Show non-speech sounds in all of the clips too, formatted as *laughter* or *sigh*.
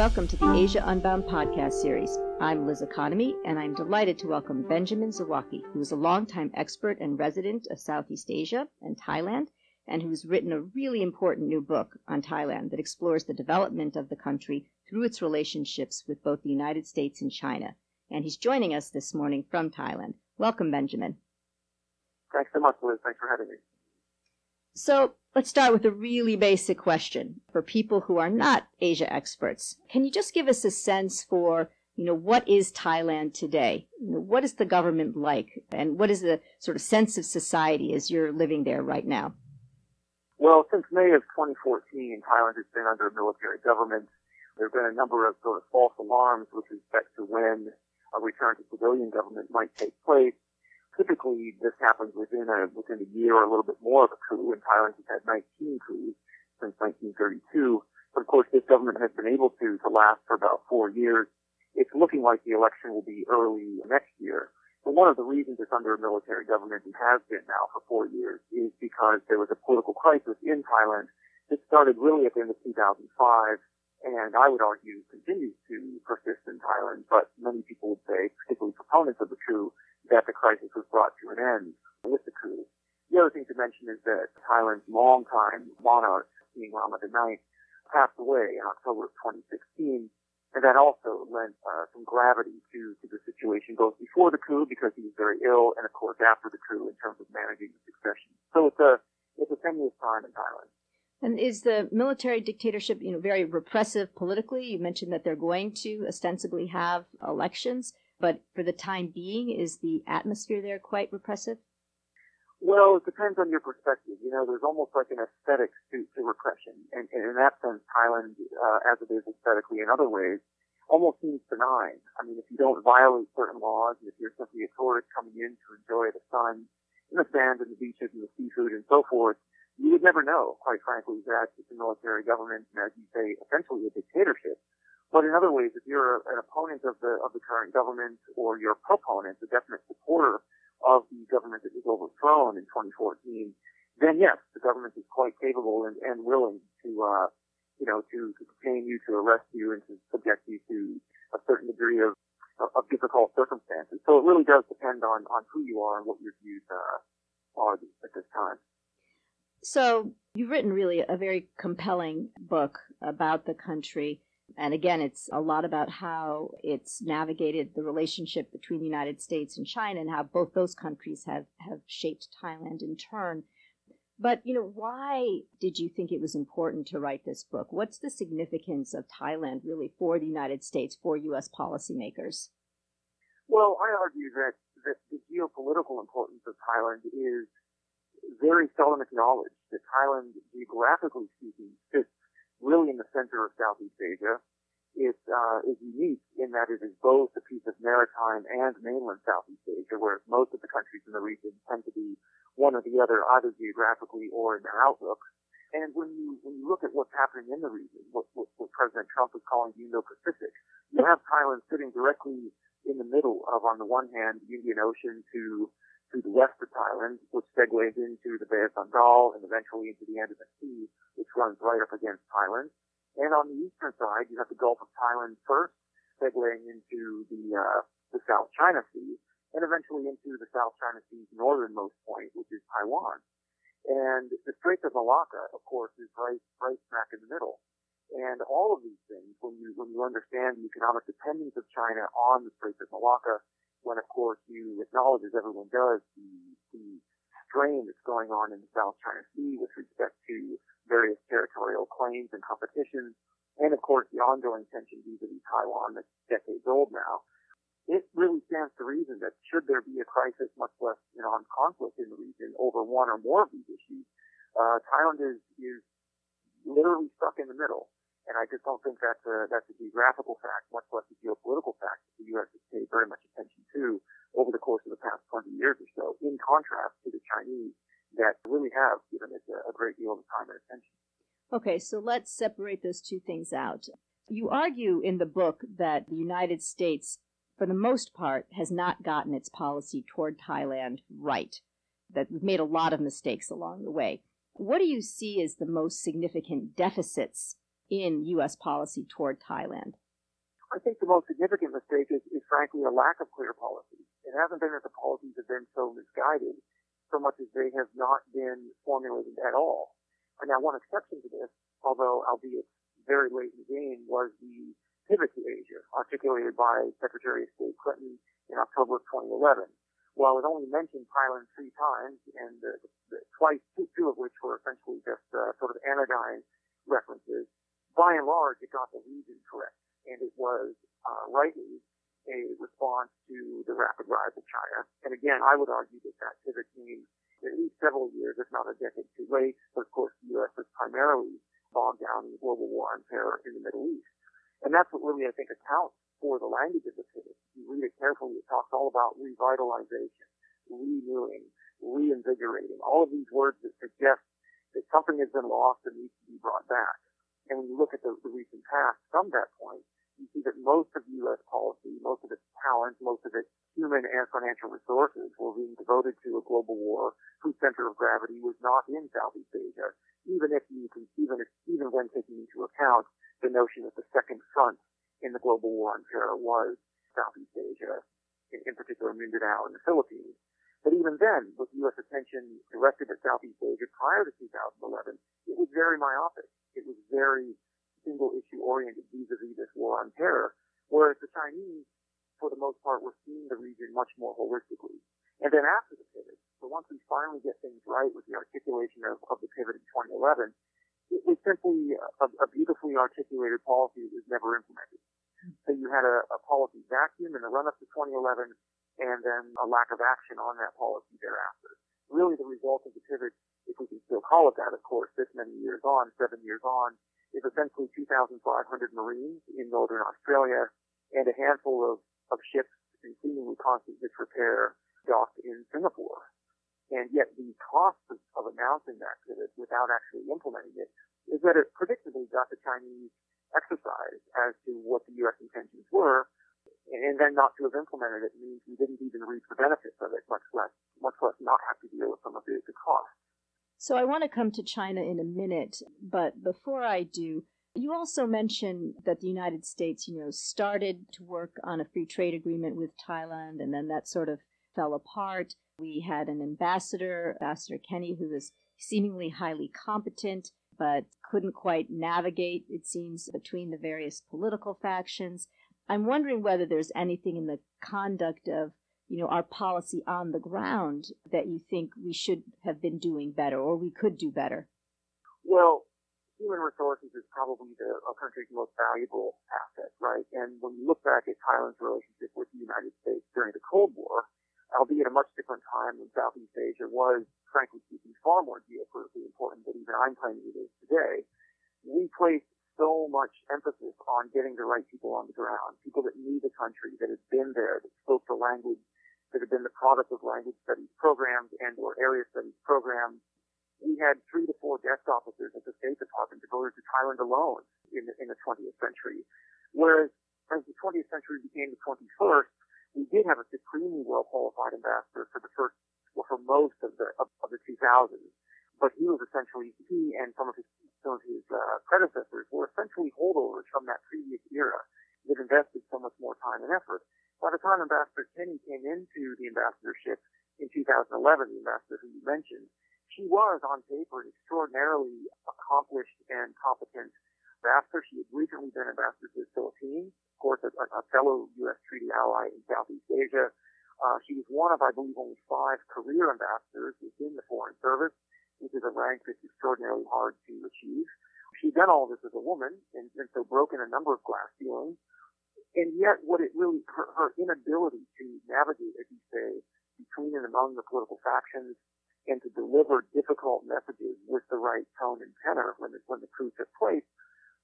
Welcome to the Asia Unbound podcast series. I'm Liz Economy, and I'm delighted to welcome Benjamin Zawacki, who is a longtime expert and resident of Southeast Asia and Thailand, and who's written a really important new book on Thailand that explores the development of the country through its relationships with both the United States and China. And he's joining us this morning from Thailand. Welcome, Benjamin. Thanks so much, Liz. Thanks for having me. So let's start with a really basic question for people who are not Asia experts. Can you just give us a sense for, you know, what is Thailand today? You know, what is the government like? And what is the sort of sense of society as you're living there right now? Well, since May of 2014, Thailand has been under a military government. There have been a number of sort of false alarms with respect to when a return to civilian government might take place typically this happens within a within a year or a little bit more of a coup. And Thailand has had 19 coups since 1932. But of course, this government has been able to to last for about four years. It's looking like the election will be early next year. But one of the reasons it's under a military government and has been now for four years is because there was a political crisis in Thailand that started really at the end of 2005 and I would argue continues to persist in Thailand, but many people would say, particularly proponents of the coup, that the crisis was brought to an end with the coup. The other thing to mention is that Thailand's longtime monarch, King Rama IX, passed away in October of 2016, and that also lent uh, some gravity to, to the situation both before the coup because he was very ill, and of course after the coup in terms of managing the succession. So it's a it's a tenuous time in Thailand. And is the military dictatorship, you know, very repressive politically? You mentioned that they're going to ostensibly have elections. But for the time being, is the atmosphere there quite repressive? Well, it depends on your perspective. You know, there's almost like an aesthetic to, to repression. And, and in that sense, Thailand, uh, as it is aesthetically in other ways, almost seems benign. I mean, if you don't violate certain laws, and if you're simply a tourist coming in to enjoy the sun and the sand and the beaches and the seafood and so forth, you would never know, quite frankly, that it's a military government and, as you say, essentially a dictatorship. But in other ways, if you're an opponent of the of the current government or you're a proponent, a definite supporter of the government that was overthrown in 2014, then yes, the government is quite capable and, and willing to, uh, you know, to, to detain you, to arrest you, and to subject you to a certain degree of, of difficult circumstances. So it really does depend on, on who you are and what your views uh, are at this time. So you've written really a very compelling book about the country. And again, it's a lot about how it's navigated the relationship between the United States and China and how both those countries have, have shaped Thailand in turn. But, you know, why did you think it was important to write this book? What's the significance of Thailand really for the United States, for U.S. policymakers? Well, I argue that, that the geopolitical importance of Thailand is very seldom acknowledged. That Thailand, geographically speaking, sits really in the center of Southeast Asia. It uh, is unique in that it is both a piece of maritime and mainland Southeast Asia, whereas most of the countries in the region tend to be one or the other, either geographically or in their outlook. And when you when you look at what's happening in the region, what, what, what President Trump is calling the Indo-Pacific, you have Thailand sitting directly in the middle of, on the one hand, the Indian Ocean to to the west of Thailand, which segues into the Bay of Bengal and eventually into the Andaman Sea, which runs right up against Thailand. And on the eastern side, you have the Gulf of Thailand first, segueing into the uh, the South China Sea, and eventually into the South China Sea's northernmost point, which is Taiwan. And the Straits of Malacca, of course, is right right smack in the middle. And all of these things, when you when you understand the economic dependence of China on the Straits of Malacca, when of course you acknowledge, as everyone does, the, the strain that's going on in the South China Sea with respect to various territorial claims and competitions, and of course the ongoing tension vis-a-vis Taiwan that's decades old now. It really stands to reason that should there be a crisis, much less you know, conflict in the region over one or more of these issues, uh, Thailand is, is literally stuck in the middle. And I just don't think that's a, that's a geographical fact, much less a geopolitical fact that the U.S. has paid very much attention to over the course of the past 20 years or so, in contrast to the Chinese that really have given it a, a great deal of time and attention. Okay, so let's separate those two things out. You argue in the book that the United States, for the most part, has not gotten its policy toward Thailand right, that we've made a lot of mistakes along the way. What do you see as the most significant deficits in U.S. policy toward Thailand? I think the most significant mistake is, is frankly a lack of clear policy. It hasn't been that the policies have been so misguided so much as they have not been formulated at all. And now one exception to this, although albeit very late in the game, was the pivot to Asia articulated by Secretary of State Clinton in October of 2011. While it only mentioned Thailand three times, and uh, twice, two, two of which were essentially just uh, sort of anodyne references, by and large, it got the region correct and it was uh, rightly a response to the rapid rise of China. And again, I would argue that that pivot came at least several years, if not a decade too late. But of course, the U.S. was primarily bogged down in global war on terror in the Middle East. And that's what really, I think, accounts for the language of the pivot. If you read it carefully, it talks all about revitalization, renewing, reinvigorating, all of these words that suggest that something has been lost and needs to be brought back. And when you look at the, the recent past from that point, you see that most of U.S. policy, most of its talent, most of its human and financial resources were being devoted to a global war whose center of gravity was not in Southeast Asia, even if you can, even if, even when taking into account the notion that the second front in the global war on terror was Southeast Asia, in, in particular Mindanao and the Philippines. But even then, with U.S. attention directed at Southeast Asia prior to 2011, it was very myopic it was very single issue oriented vis-a-vis this war on terror, whereas the Chinese, for the most part, we're seeing the region much more holistically. And then after the pivot, so once we finally get things right with the articulation of, of the pivot in 2011, it was simply a, a beautifully articulated policy that was never implemented. So you had a, a policy vacuum in the run-up to 2011, and then a lack of action on that policy thereafter. Really, the result of the pivot if we can still call it that, of course, this many years on, seven years on, is essentially 2,500 Marines in northern Australia and a handful of, of ships in seemingly constant disrepair docked in Singapore. And yet the cost of, of announcing that pivot without actually implementing it is that it predictably got the Chinese exercised as to what the U.S. intentions were, and then not to have implemented it means we didn't even reap the benefits of it, much less much less not have to deal with some of the, the costs. So I want to come to China in a minute, but before I do, you also mentioned that the United States, you know, started to work on a free trade agreement with Thailand, and then that sort of fell apart. We had an ambassador, Ambassador Kenney, who was seemingly highly competent, but couldn't quite navigate, it seems, between the various political factions. I'm wondering whether there's anything in the conduct of you know, our policy on the ground that you think we should have been doing better or we could do better? Well, human resources is probably the, a country's most valuable asset, right? And when you look back at Thailand's relationship with the United States during the Cold War, albeit a much different time when Southeast Asia was, frankly speaking, far more geopolitically important than even I'm claiming it is today, we placed so much emphasis on getting the right people on the ground, people that knew the country, that had been there, that spoke the language, that had been the product of language studies programs and or area studies programs. We had three to four desk officers at the State Department devoted to Thailand alone in the, in the 20th century. Whereas as the 20th century became the 21st, we did have a supremely well qualified ambassador for the first, well, for most of the of, of the 2000s. But he was essentially he and some of his some of his uh, predecessors were essentially holdovers from that previous era that invested so much more time and effort. By the time Ambassador Kenney came into the ambassadorship in 2011, the ambassador who you mentioned, she was on paper an extraordinarily accomplished and competent ambassador. She had recently been ambassador to the Philippines, of course, a, a fellow U.S. treaty ally in Southeast Asia. Uh, she was one of, I believe, only five career ambassadors within the Foreign Service, which is a rank that's extraordinarily hard to achieve. She'd done all this as a woman and, and so broken a number of glass ceilings and yet what it really, her, her inability to navigate, as you say, between and among the political factions and to deliver difficult messages with the right tone and tenor when the, when the coup took place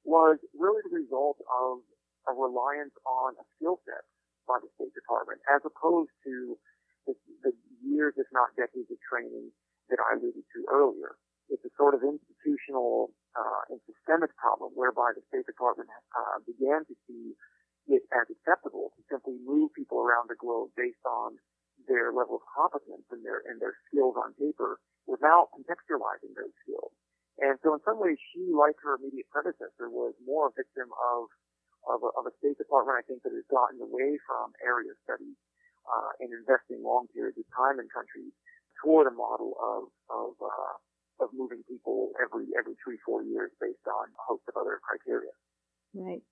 was really the result of a reliance on a skill set by the State Department as opposed to the, the years, if not decades of training that I alluded to earlier. It's a sort of institutional uh, and systemic problem whereby the State Department uh, began to see it as acceptable to simply move people around the globe based on their level of competence and their and their skills on paper without contextualizing those skills. And so in some ways, she, like her immediate predecessor, was more a victim of of a, of a State Department, I think, that has gotten away from area studies uh, and investing long periods of time in countries toward a model of of uh, of moving people every every three four years based on a host of other criteria. Right.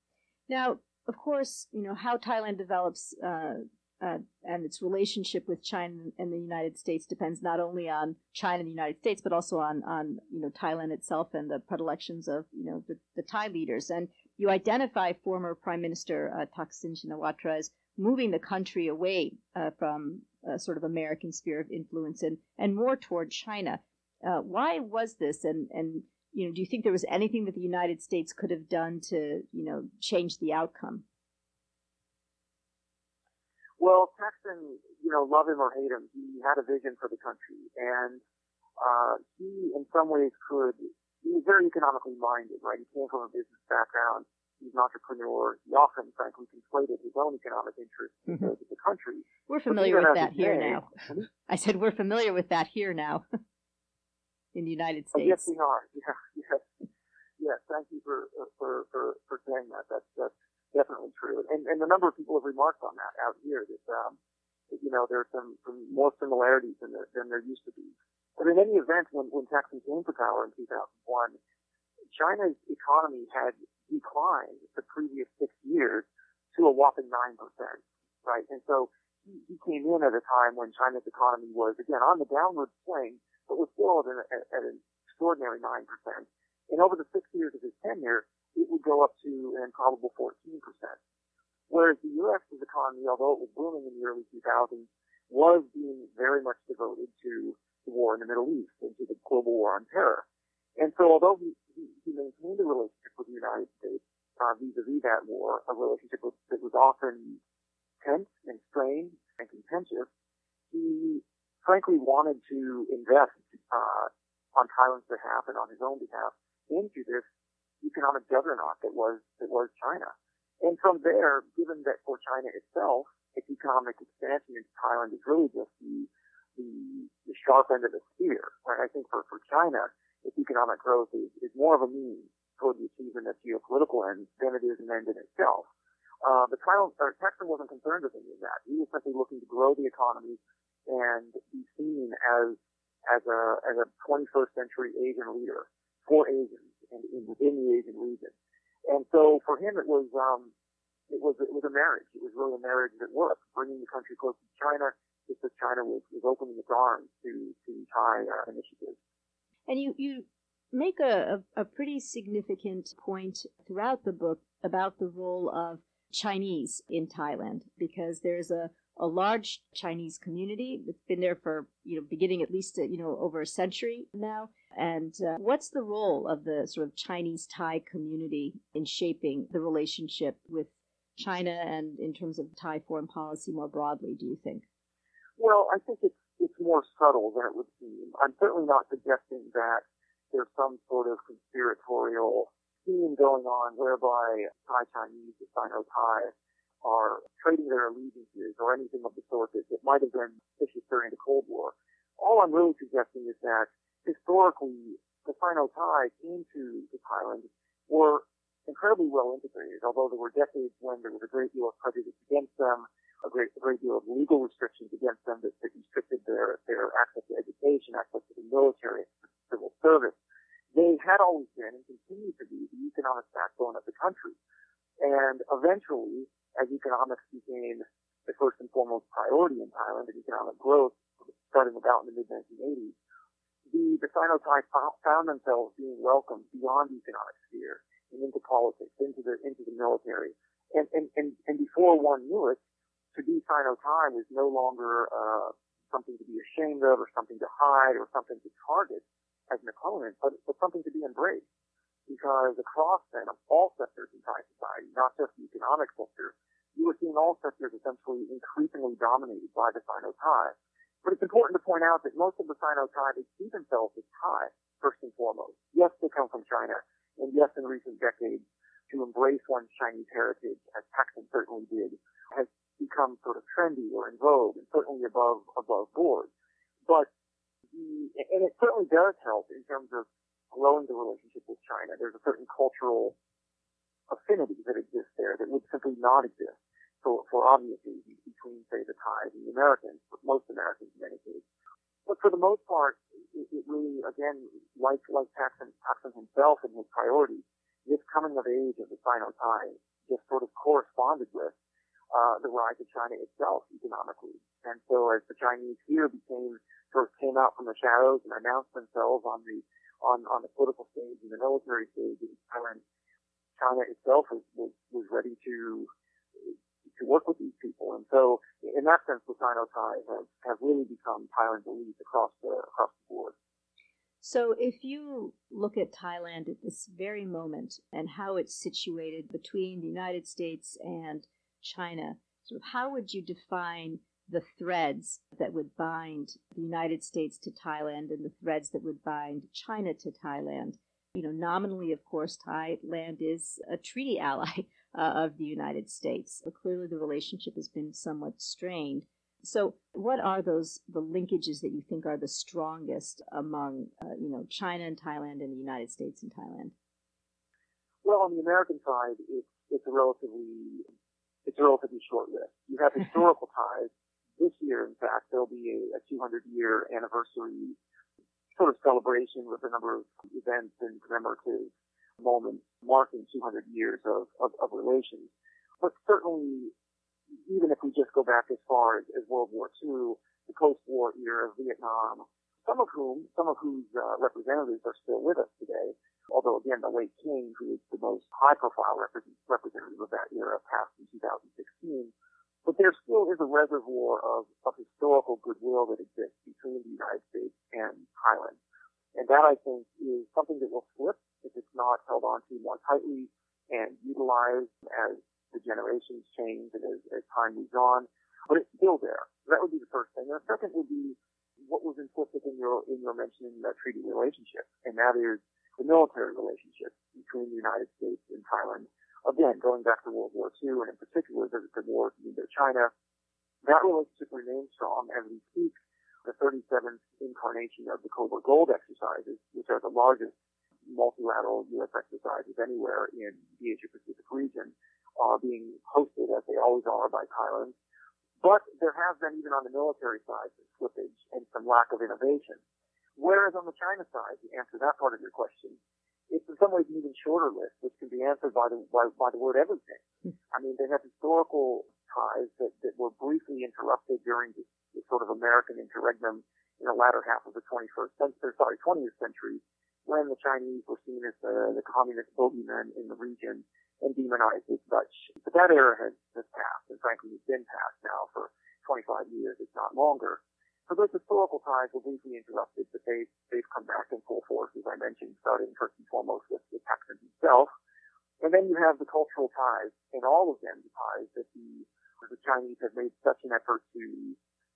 Now, of course, you know how Thailand develops uh, uh, and its relationship with China and the United States depends not only on China and the United States, but also on on you know Thailand itself and the predilections of you know the, the Thai leaders. And you identify former Prime Minister uh, Thaksin Shinawatra as moving the country away uh, from a sort of American sphere of influence and and more toward China. Uh, why was this? And and you know, do you think there was anything that the United States could have done to you know change the outcome? Well, Thaksin, you know, love him or hate him, he had a vision for the country, and uh, he, in some ways, could. He was very economically minded, right? He came from a business background. He's an entrepreneur. He often, frankly, conflated his own economic interests mm-hmm. with the country. We're familiar with that here day, now. I said we're familiar with that here now *laughs* in the United States. Uh, yes, we are. *laughs* Yeah, yes, yes. Thank you for for for, for saying that. That's that's definitely true. And, and a number of people have remarked on that out here that, um, that you know, there's some, some more similarities than there, than there used to be. But in any event, when, when Thaksin came to power in 2001, China's economy had declined the previous six years to a whopping 9%, right? And so he, he came in at a time when China's economy was, again, on the downward swing, but was still at an, at an extraordinary 9%. And over the six years of his tenure, it would go up to an improbable 14%. Whereas the U.S.'s economy, although it was booming in the early 2000s, was being very much devoted to the war in the Middle East and to the global war on terror. And so although he, he, he maintained a relationship with the United States uh, vis-a-vis that war, a relationship that was often tense and strained and contentious, he frankly wanted to invest uh, on Thailand's behalf and on his own behalf into this economic juggernaut that was that was China. And from there, given that for China itself, its economic expansion into Thailand is really just the the, the sharp end of the spear. Right? I think for, for China, its economic growth is, is more of a means toward the achievement of geopolitical ends than it is an end in itself. Uh, but Thailand, or Thaksin wasn't concerned with any of that. He was simply looking to grow the economy and be seen as as a as a 21st century Asian leader for Asians and in, within the Asian region. And so for him, it was um, it was it was a marriage. It was really a marriage that worked, bringing the country closer to China, just as China was, was opening its arms to to Thai uh, initiatives. And you you make a, a, a pretty significant point throughout the book about the role of Chinese in Thailand because there's a a large Chinese community that's been there for, you know, beginning at least, you know, over a century now. And uh, what's the role of the sort of Chinese Thai community in shaping the relationship with China and in terms of Thai foreign policy more broadly, do you think? Well, I think it's, it's more subtle than it would seem. I'm certainly not suggesting that there's some sort of conspiratorial scheme going on whereby Thai Chinese, the Sino-Thai, are trading their allegiances or anything of the sort that, that might have been vicious during the Cold War. All I'm really suggesting is that historically, the Sino-Thai came to, to Thailand were incredibly well integrated, although there were decades when there was a great deal of prejudice against them, a great, a great deal of legal restrictions against them that, that restricted their, their access to education, access to the military, civil service. They had always been and continue to be the economic backbone of the country. And eventually, as economics became the first and foremost priority in Thailand and economic growth, starting about in the mid 1980s, the, the Sino-Thai found themselves being welcomed beyond the economic sphere and into politics, into the into the military, and and and, and before one knew it, to be Sino-Thai was no longer uh, something to be ashamed of, or something to hide, or something to target as an opponent, but, but something to be embraced because across then all sectors in Thai society, not just the economic sector, you were seeing all sectors essentially increasingly dominated by the Sino-Thai. But it's important to point out that most of the Sino-Thai, they see themselves as Thai, first and foremost. Yes, they come from China, and yes, in recent decades, to embrace one's Chinese heritage, as Thaksin certainly did, has become sort of trendy or in vogue, and certainly above above board. But the, and it certainly does help in terms of growing the relationship China. There's a certain cultural affinity that exists there that would simply not exist for, for obvious reasons between, say, the Thais and the Americans, but most Americans in many cases. But for the most part, it, it really, again, like, like Thaksin, Thaksin himself and his priorities, this coming of age of the Sino-Thai just sort of corresponded with uh, the rise of China itself economically. And so as the Chinese here became, sort of came out from the shadows and announced themselves on the, on, on the political stage and the military stage in Thailand, China itself was, was, was ready to, to work with these people. And so in that sense, the Sino-Thai have, have really become Thailand's elite across the, across the board. So, if you look at Thailand at this very moment and how it's situated between the United States and China, sort of how would you define the threads that would bind the United States to Thailand and the threads that would bind China to Thailand? You know, nominally, of course, Thailand is a treaty ally *laughs* uh, of the United States. But clearly, the relationship has been somewhat strained. So, what are those the linkages that you think are the strongest among, uh, you know, China and Thailand and the United States and Thailand? Well, on the American side, it's it's a relatively it's a relatively short list. You have *laughs* historical ties. This year, in fact, there'll be a, a 200 year anniversary sort of celebration with a number of events and commemorative moments marking 200 years of, of, of relations. But certainly, even if we just go back as far as, as World War II, the post-war era of Vietnam, some of whom, some of whose uh, representatives are still with us today, although again, the late King, who is the most high-profile representative of that era, passed in 2016. But there still is a reservoir of, of historical goodwill that exists between the United States and Thailand. And that, I think, is something that will slip if it's not held on to more tightly and utilized as the generations change and as, as time moves on. But it's still there. That would be the first thing. And the second would be what was implicit in your in your mentioning the treaty relationship, and that is the military relationship between the United States and Thailand. Again, going back to World War II, and in in Indochina, that relationship remains strong as we speak. The 37th incarnation of the Cobra Gold exercises, which are the largest multilateral U.S. exercises anywhere in the Asia Pacific region, are being hosted as they always are by Thailand but there has been, even on the military side, some slippage and some lack of innovation. Whereas on the China side, to answer that part of your question, it's in some ways an even shorter list, which can be answered by the by, by the word everything. Hmm. I mean, they have historical ties that, that were briefly interrupted during this, this sort of American interregnum in the latter half of the 21st century, sorry, 20th century, when the Chinese were seen as the, the communist bogeymen in the region and demonized as such. But that era has, has passed, and frankly, it's been passed now for 25 years, if not longer. So those historical ties were briefly interrupted, but they, they've come back in full force, as I mentioned, starting first and foremost with, the Thaksin himself. And then you have the cultural ties, and all of them the ties that the, the Chinese have made such an effort to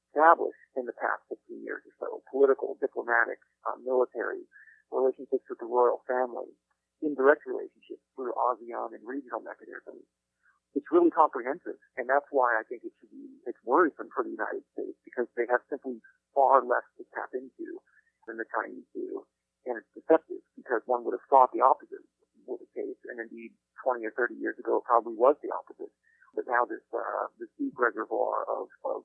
establish in the past 15 years or so. Political, diplomatic, uh, military, relationships with the royal family, indirect relationships through ASEAN and regional mechanisms. It's really comprehensive, and that's why I think it should be it's worrisome for the United States because they have simply far less to tap into than the Chinese do, and it's deceptive because one would have thought the opposite was the case, and indeed 20 or 30 years ago it probably was the opposite. But now this uh, this deep reservoir of of,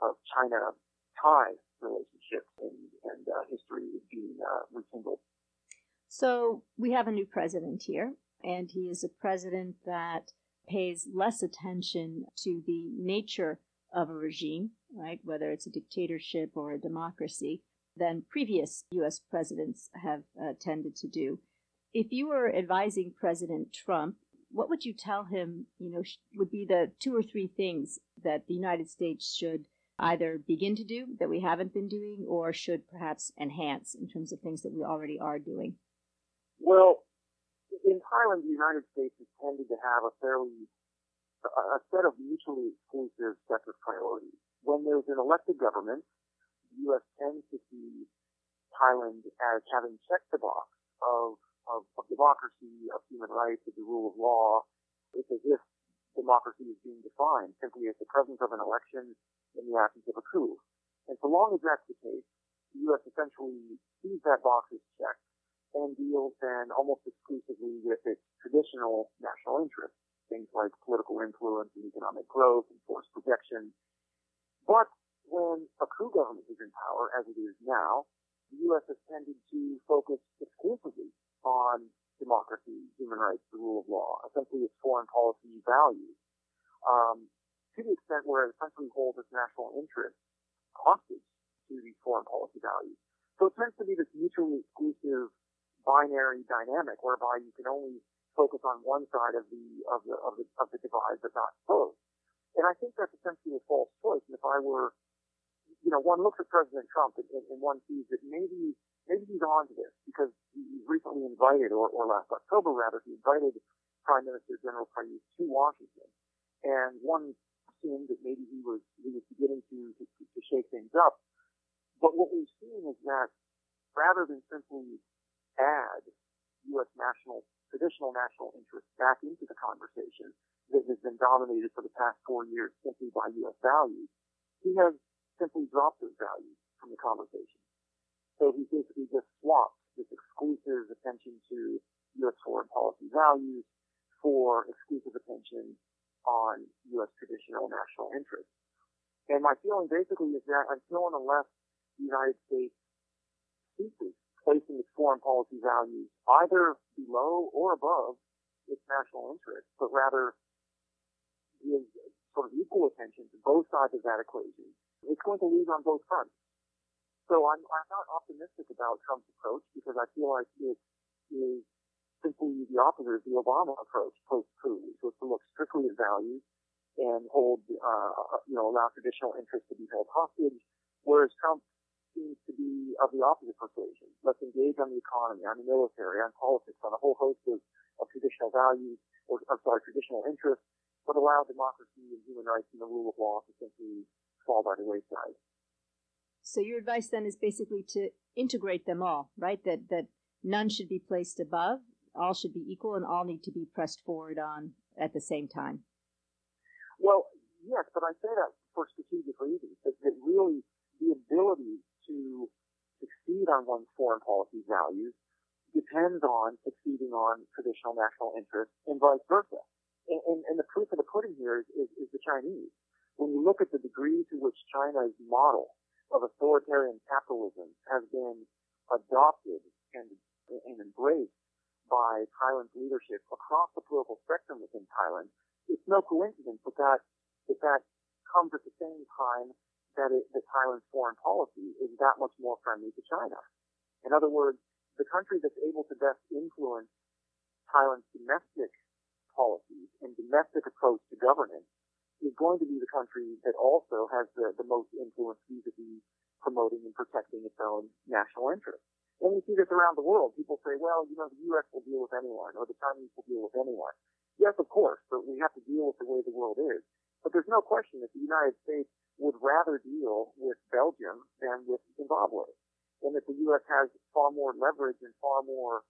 of China Thai relationships and, and uh, history is being uh, rekindled. So we have a new president here, and he is a president that pays less attention to the nature of a regime, right, whether it's a dictatorship or a democracy, than previous U.S. presidents have uh, tended to do. If you were advising President Trump, what would you tell him, you know, would be the two or three things that the United States should either begin to do that we haven't been doing or should perhaps enhance in terms of things that we already are doing? Well, in Thailand, the United States has tended to have a fairly a set of mutually exclusive of priorities. When there's an elected government, the U.S. tends to see Thailand as having checked the box of, of, of democracy, of human rights, of the rule of law. It's as if democracy is being defined simply as the presence of an election in the absence of a coup. And so long as that's the case, the U.S. essentially sees that box as checked and deals then almost exclusively with its traditional national interests, things like political influence and economic growth and force projection. But when a coup government is in power, as it is now, the U.S. has tended to focus exclusively human rights, the rule of law, essentially its foreign policy values, um, to the extent where it essentially holds its national interests hostage to these foreign policy values. So it tends to be this mutually exclusive binary dynamic whereby you can only focus on one side of the of the of the of the divide but not both. And I think that's essentially a false choice. And if I were you know, one looks at President Trump and, and one sees that maybe maybe he's on to this because he recently invited, or, or last October rather, he invited Prime Minister General Prayut to Washington, and one assumed that maybe he was he was beginning to, to to shake things up. But what we've seen is that rather than simply add U.S. national traditional national interests back into the conversation that has been dominated for the past four years simply by U.S. values, he has simply dropped those values from the conversation. So he basically just swapped this exclusive attention to U.S. foreign policy values for exclusive attention on U.S. traditional national interests. And my feeling basically is that until and unless the United States ceases placing its foreign policy values either below or above its national interests, but rather gives sort of equal attention to both sides of that equation, it's going to lose on both fronts. So I'm, I'm not optimistic about Trump's approach because I feel like it is simply the opposite of the Obama approach post-coup, which was to look strictly at values and hold, uh, you know, allow traditional interests to be held hostage, whereas Trump seems to be of the opposite persuasion. Let's engage on the economy, on the military, on politics, on a whole host of, of traditional values, or I'm sorry, traditional interests, but allow democracy and human rights and the rule of law to simply fall by the wayside. So your advice then is basically to integrate them all, right? That that none should be placed above, all should be equal, and all need to be pressed forward on at the same time. Well, yes, but I say that for strategic reasons. That, really the ability to succeed on one's foreign policy values depends on succeeding on traditional national interests and vice versa. And, and, and the proof of the pudding here is, is, is the Chinese when you look at the degree to which China's model of authoritarian capitalism has been adopted and, and embraced by Thailand's leadership across the political spectrum within Thailand, it's no coincidence that that, that, that comes at the same time that, it, that Thailand's foreign policy is that much more friendly to China. In other words, the country that's able to best influence Thailand's domestic policies and domestic approach to governance is going to be the country that also has the, the most influence vis-a-vis promoting and protecting its own national interests. And we see this around the world. People say, well, you know, the U.S. will deal with anyone or the Chinese will deal with anyone. Yes, of course, but we have to deal with the way the world is. But there's no question that the United States would rather deal with Belgium than with Zimbabwe. And that the U.S. has far more leverage and far more,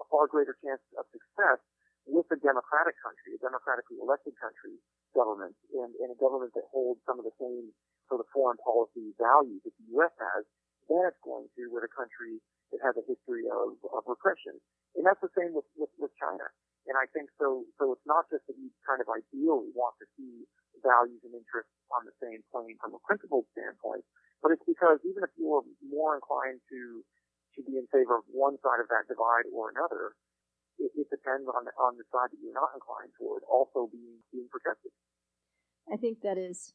a far greater chance of success with a democratic country, a democratically elected country, government, and, and a government that holds some of the same sort of foreign policy values that the U.S. has, than it's going to with a country that has a history of, of repression. And that's the same with, with, with China. And I think so, so it's not just that we kind of ideally want to see values and interests on the same plane from a principled standpoint, but it's because even if you're more inclined to, to be in favor of one side of that divide or another, it, it depends on on the side that you're not inclined toward also being being protected. I think that is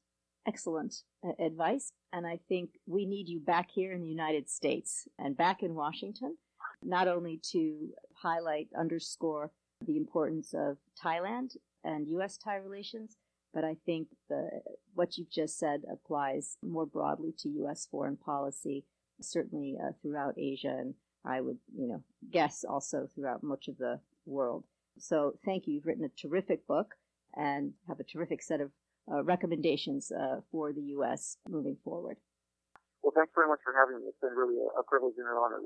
excellent uh, advice, and I think we need you back here in the United States and back in Washington, not only to highlight, underscore the importance of Thailand and U.S. Thai relations, but I think the what you've just said applies more broadly to U.S. foreign policy, certainly uh, throughout Asia and I would, you know, guess also throughout much of the world. So thank you. You've written a terrific book and have a terrific set of uh, recommendations uh, for the U.S. moving forward. Well, thanks very much for having me. It's been really a, a privilege and an honor.